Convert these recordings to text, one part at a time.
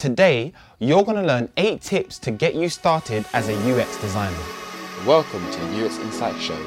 Today, you're going to learn 8 tips to get you started as a UX designer. Welcome to the UX Insight Show,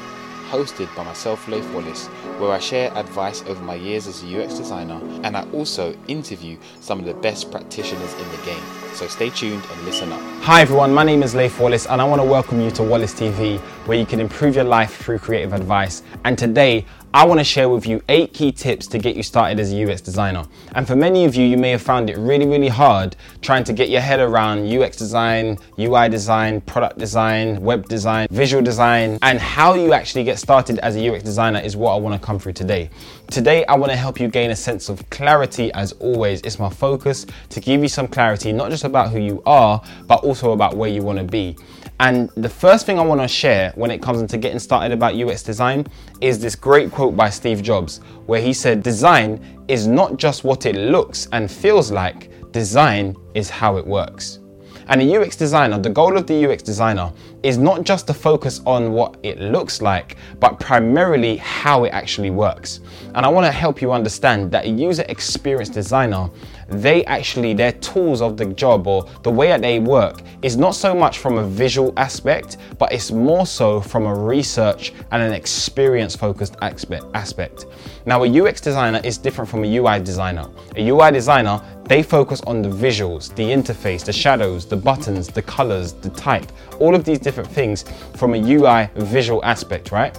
hosted by myself, Leif Wallace, where I share advice over my years as a UX designer and I also interview some of the best practitioners in the game. So stay tuned and listen up. Hi everyone, my name is Leif Wallace and I want to welcome you to Wallace TV, where you can improve your life through creative advice. And today, I want to share with you eight key tips to get you started as a UX designer. And for many of you, you may have found it really, really hard trying to get your head around UX design, UI design, product design, web design, visual design, and how you actually get started as a UX designer is what I want to come through today. Today, I want to help you gain a sense of clarity as always. It's my focus to give you some clarity, not just about who you are, but also about where you want to be. And the first thing I want to share when it comes into getting started about UX design is this great quote by Steve Jobs, where he said, Design is not just what it looks and feels like, design is how it works. And a UX designer, the goal of the UX designer is not just to focus on what it looks like, but primarily how it actually works. And I want to help you understand that a user experience designer, they actually, their tools of the job or the way that they work is not so much from a visual aspect, but it's more so from a research and an experience focused aspect. Now, a UX designer is different from a UI designer. A UI designer, they focus on the visuals, the interface, the shadows, the buttons, the colors, the type, all of these different things from a UI visual aspect, right?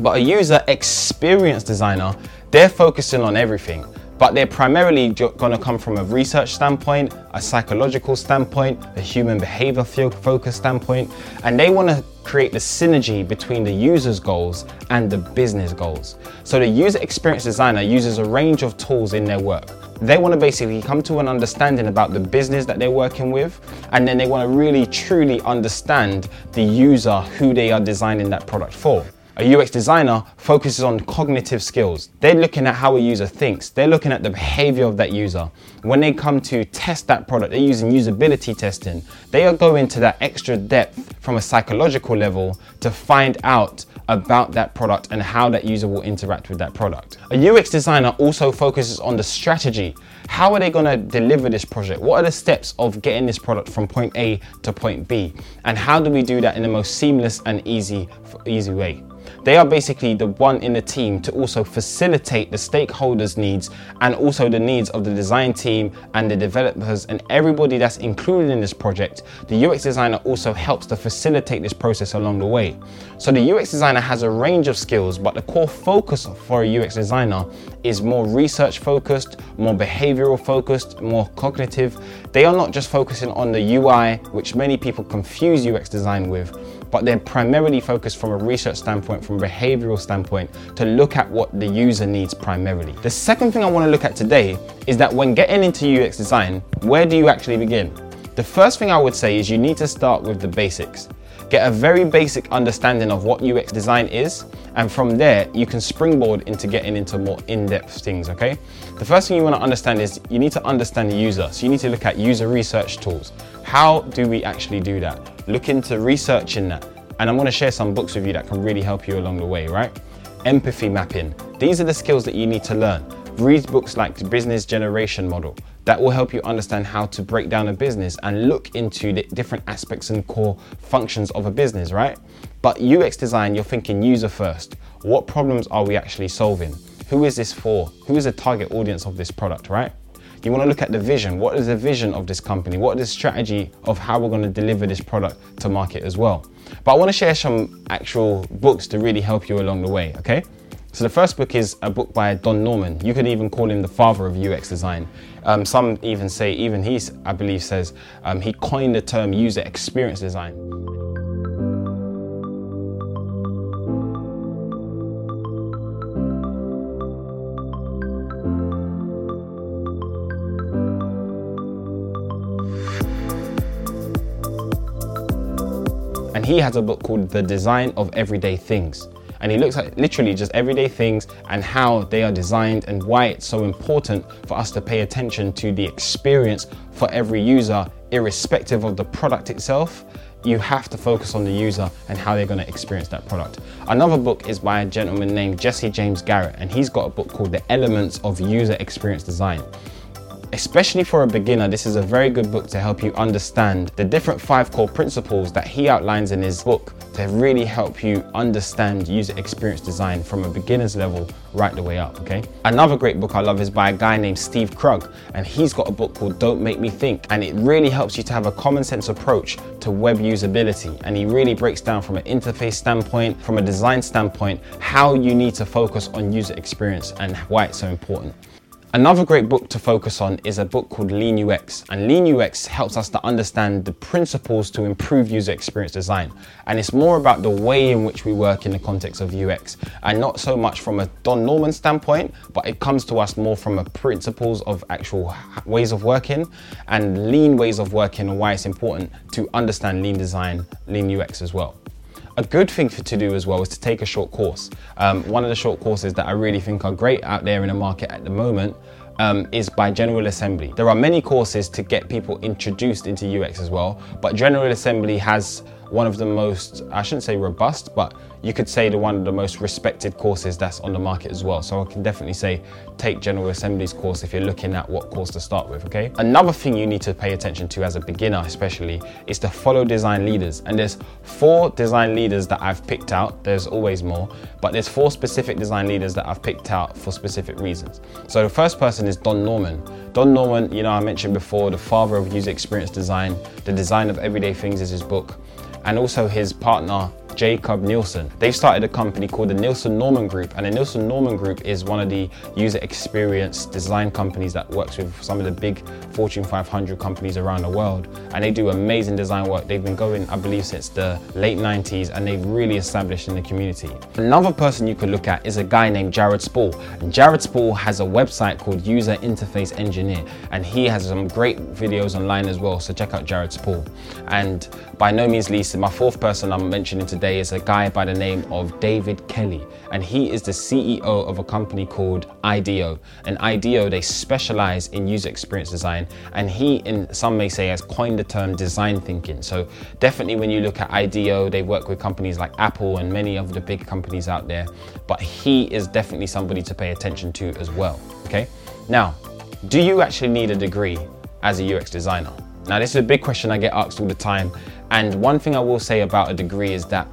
But a user experience designer, they're focusing on everything but they're primarily going to come from a research standpoint, a psychological standpoint, a human behavior focus standpoint, and they want to create the synergy between the user's goals and the business goals. So the user experience designer uses a range of tools in their work. They want to basically come to an understanding about the business that they're working with, and then they want to really truly understand the user who they are designing that product for. A UX designer focuses on cognitive skills. They're looking at how a user thinks. They're looking at the behavior of that user. When they come to test that product, they're using usability testing. They are going to that extra depth from a psychological level to find out about that product and how that user will interact with that product. A UX designer also focuses on the strategy. How are they going to deliver this project? What are the steps of getting this product from point A to point B? And how do we do that in the most seamless and easy, easy way? They are basically the one in the team to also facilitate the stakeholders' needs and also the needs of the design team and the developers and everybody that's included in this project. The UX designer also helps to facilitate this process along the way. So the UX designer has a range of skills, but the core focus for a UX designer is more research focused, more behavioral focused, more cognitive. They are not just focusing on the UI, which many people confuse UX design with but they're primarily focused from a research standpoint, from a behavioral standpoint, to look at what the user needs primarily. The second thing I want to look at today is that when getting into UX design, where do you actually begin? The first thing I would say is you need to start with the basics. Get a very basic understanding of what UX design is, and from there, you can springboard into getting into more in depth things, okay? The first thing you want to understand is you need to understand the user. So you need to look at user research tools. How do we actually do that? Look into researching that. And I'm to share some books with you that can really help you along the way, right? Empathy mapping. These are the skills that you need to learn. Read books like the Business Generation Model. That will help you understand how to break down a business and look into the different aspects and core functions of a business, right? But UX design, you're thinking user first. What problems are we actually solving? Who is this for? Who is the target audience of this product, right? You want to look at the vision. What is the vision of this company? What is the strategy of how we're going to deliver this product to market as well? But I want to share some actual books to really help you along the way, okay? So the first book is a book by Don Norman. You could even call him the father of UX design. Um, some even say, even he, I believe, says um, he coined the term user experience design. And he has a book called The Design of Everyday Things and he looks at literally just everyday things and how they are designed and why it's so important for us to pay attention to the experience for every user, irrespective of the product itself. You have to focus on the user and how they're going to experience that product. Another book is by a gentleman named Jesse James Garrett, and he's got a book called The Elements of User Experience Design. Especially for a beginner, this is a very good book to help you understand the different five core principles that he outlines in his book to really help you understand user experience design from a beginner's level right the way up, okay? Another great book I love is by a guy named Steve Krug, and he's got a book called Don't Make Me Think, and it really helps you to have a common sense approach to web usability. And he really breaks down from an interface standpoint, from a design standpoint, how you need to focus on user experience and why it's so important. Another great book to focus on is a book called Lean UX. And Lean UX helps us to understand the principles to improve user experience design. And it's more about the way in which we work in the context of UX and not so much from a Don Norman standpoint, but it comes to us more from a principles of actual ways of working and lean ways of working and why it's important to understand lean design, lean UX as well. A good thing for, to do as well is to take a short course. Um, one of the short courses that I really think are great out there in the market at the moment um, is by General Assembly. There are many courses to get people introduced into UX as well, but General Assembly has one of the most, I shouldn't say robust, but you could say the one of the most respected courses that's on the market as well. So I can definitely say take General Assembly's course if you're looking at what course to start with, okay? Another thing you need to pay attention to as a beginner especially is to follow design leaders. And there's four design leaders that I've picked out. There's always more, but there's four specific design leaders that I've picked out for specific reasons. So the first person is Don Norman. Don Norman, you know, I mentioned before, the father of user experience design, the design of everyday things is his book and also his partner Jakob Nielsen. They've started a company called the Nielsen Norman Group, and the Nielsen Norman Group is one of the user experience design companies that works with some of the big Fortune 500 companies around the world. And they do amazing design work. They've been going, I believe, since the late 90s, and they've really established in the community. Another person you could look at is a guy named Jared Spool. And Jared Spool has a website called User Interface Engineer, and he has some great videos online as well. So check out Jared Spool. And by no means least, my fourth person I'm mentioning today today is a guy by the name of David Kelley, and he is the CEO of a company called IDEO. And IDEO, they specialize in user experience design, and he, in some may say, has coined the term design thinking. So definitely, when you look at IDEO, they work with companies like Apple and many of the big companies out there. But he is definitely somebody to pay attention to as well. Okay, now, do you actually need a degree as a UX designer? Now, this is a big question I get asked all the time. And one thing I will say about a degree is that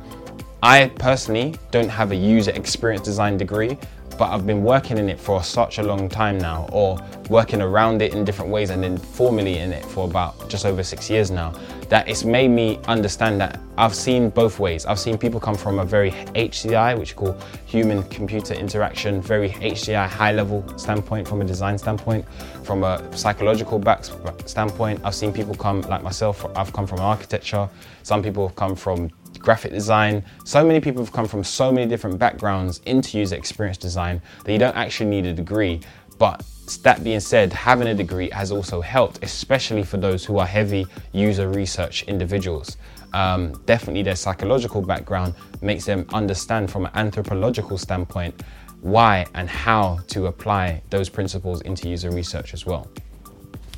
I personally don't have a user experience design degree, but I've been working in it for such a long time now, or working around it in different ways and then formally in it for about just over six years now, that it's made me understand that I've seen both ways. I've seen people come from a very HCI, which we call human computer interaction, very HCI high level standpoint from a design standpoint, from a psychological back standpoint. I've seen people come like myself, I've come from architecture, some people have come from graphic design. So many people have come from so many different backgrounds into user experience design that you don't actually need a degree. But that being said, having a degree has also helped, especially for those who are heavy user research individuals. Um, definitely their psychological background makes them understand from an anthropological standpoint why and how to apply those principles into user research as well.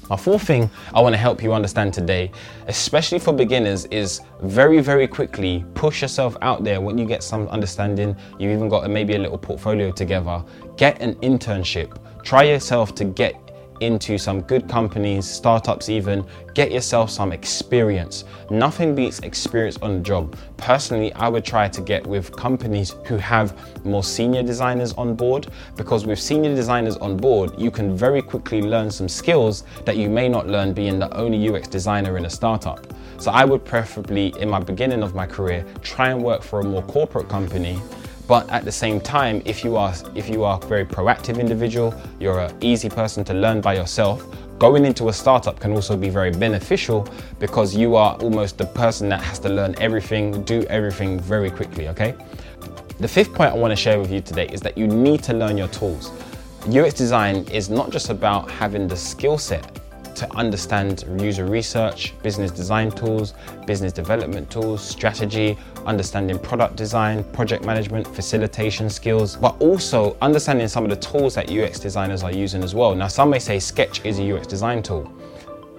My fourth thing I want to help you understand today, especially for beginners, is very, very quickly push yourself out there when you get some understanding. You've even got maybe a little portfolio together. Get an internship. Try yourself to get into some good companies, startups even, get yourself some experience. Nothing beats experience on the job. Personally, I would try to get with companies who have more senior designers on board because with senior designers on board, you can very quickly learn some skills that you may not learn being the only UX designer in a startup. So I would preferably, in my beginning of my career, try and work for a more corporate company but at the same time, if you are if you are a very proactive individual, you're an easy person to learn by yourself. Going into a startup can also be very beneficial because you are almost the person that has to learn everything, do everything very quickly, okay? The fifth point I want to share with you today is that you need to learn your tools. UX design is not just about having the skill set to understand user research, business design tools, business development tools, strategy, understanding product design, project management, facilitation skills, but also understanding some of the tools that UX designers are using as well. Now, some may say Sketch is a UX design tool.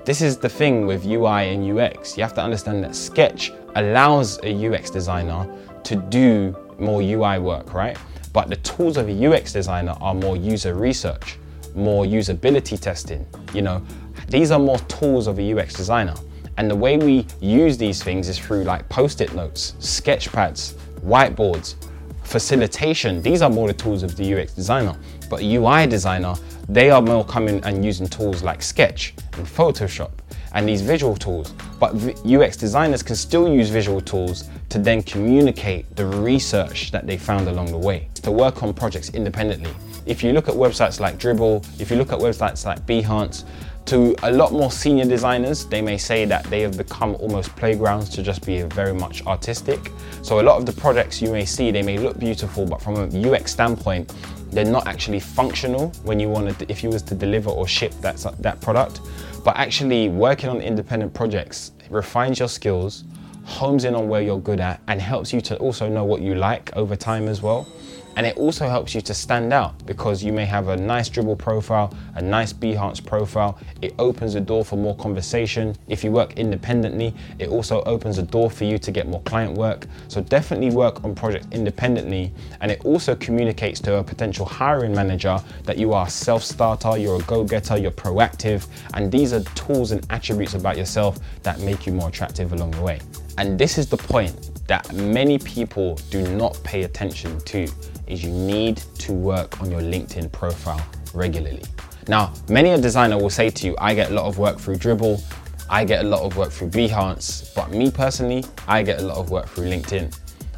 This is the thing with UI and UX. You have to understand that Sketch allows a UX designer to do more UI work, right? But the tools of a UX designer are more user research more usability testing. You know, these are more tools of a UX designer. And the way we use these things is through like post-it notes, sketch pads, whiteboards, facilitation. These are more the tools of the UX designer. But UI designer, they are more coming and using tools like Sketch and Photoshop and these visual tools. But UX designers can still use visual tools to then communicate the research that they found along the way, to work on projects independently. If you look at websites like Dribbble, if you look at websites like Behance, to a lot more senior designers, they may say that they have become almost playgrounds to just be very much artistic. So a lot of the projects you may see, they may look beautiful, but from a UX standpoint, they're not actually functional when you want to, if you was to deliver or ship that, that product. But actually working on independent projects refines your skills, homes in on where you're good at, and helps you to also know what you like over time as well. And it also helps you to stand out because you may have a nice Dribbble profile, a nice Behance profile. It opens the door for more conversation. If you work independently, it also opens a door for you to get more client work. So definitely work on projects independently. And it also communicates to a potential hiring manager that you are a self-starter, you're a go-getter, you're proactive. And these are tools and attributes about yourself that make you more attractive along the way. And this is the point that many people do not pay attention to is you need to work on your LinkedIn profile regularly. Now, many a designer will say to you, I get a lot of work through Dribbble, I get a lot of work through Behance, but me personally, I get a lot of work through LinkedIn.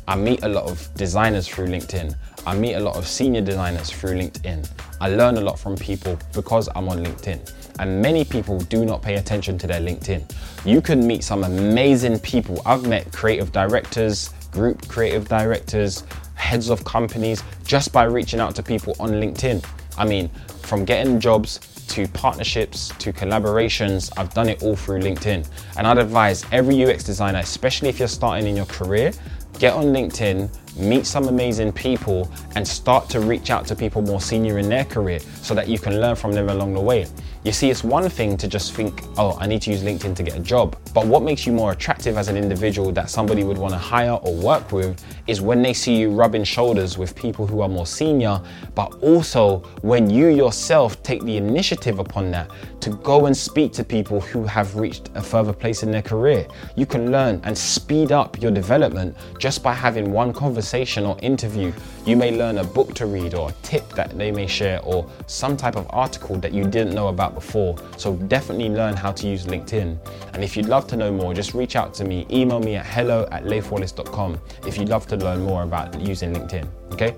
I meet a lot of designers through LinkedIn. I meet a lot of senior designers through LinkedIn. I learn a lot from people because I'm on LinkedIn. And many people do not pay attention to their LinkedIn. You can meet some amazing people. I've met creative directors, group creative directors, heads of companies just by reaching out to people on LinkedIn. I mean, from getting jobs to partnerships to collaborations, I've done it all through LinkedIn. And I'd advise every UX designer, especially if you're starting in your career, get on LinkedIn, meet some amazing people, and start to reach out to people more senior in their career so that you can learn from them along the way. You see, it's one thing to just think, oh, I need to use LinkedIn to get a job. But what makes you more attractive as an individual that somebody would want to hire or work with is when they see you rubbing shoulders with people who are more senior, but also when you yourself take the initiative upon that to go and speak to people who have reached a further place in their career. You can learn and speed up your development just by having one conversation or interview. You may learn a book to read or a tip that they may share or some type of article that you didn't know about before. So definitely learn how to use LinkedIn. And if you'd love to know more, just reach out to me. Email me at hello at leifwallace.com if you'd love to learn more about using LinkedIn. Okay?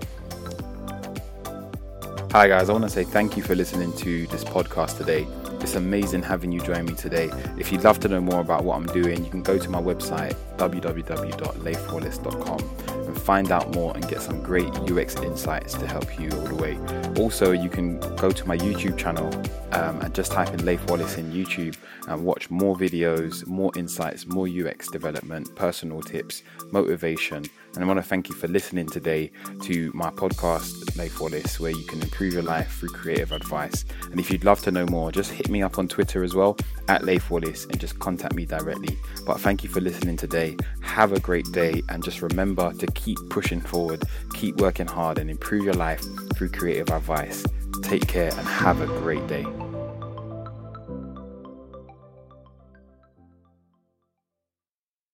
Hi, guys. I want to say thank you for listening to this podcast today. It's amazing having you join me today. If you'd love to know more about what I'm doing, you can go to my website www.leifwallace.com and find out more and get some great UX insights to help you all the way. Also, you can go to my YouTube channel um, and just type in Leif Wallace in YouTube and watch more videos, more insights, more UX development, personal tips, motivation and I want to thank you for listening today to my podcast, Leif Wallace, where you can improve your life through creative advice. And if you'd love to know more, just hit me up on Twitter as well, at Leif Wallace, and just contact me directly. But thank you for listening today. Have a great day, and just remember to keep pushing forward, keep working hard, and improve your life through creative advice. Take care and have a great day.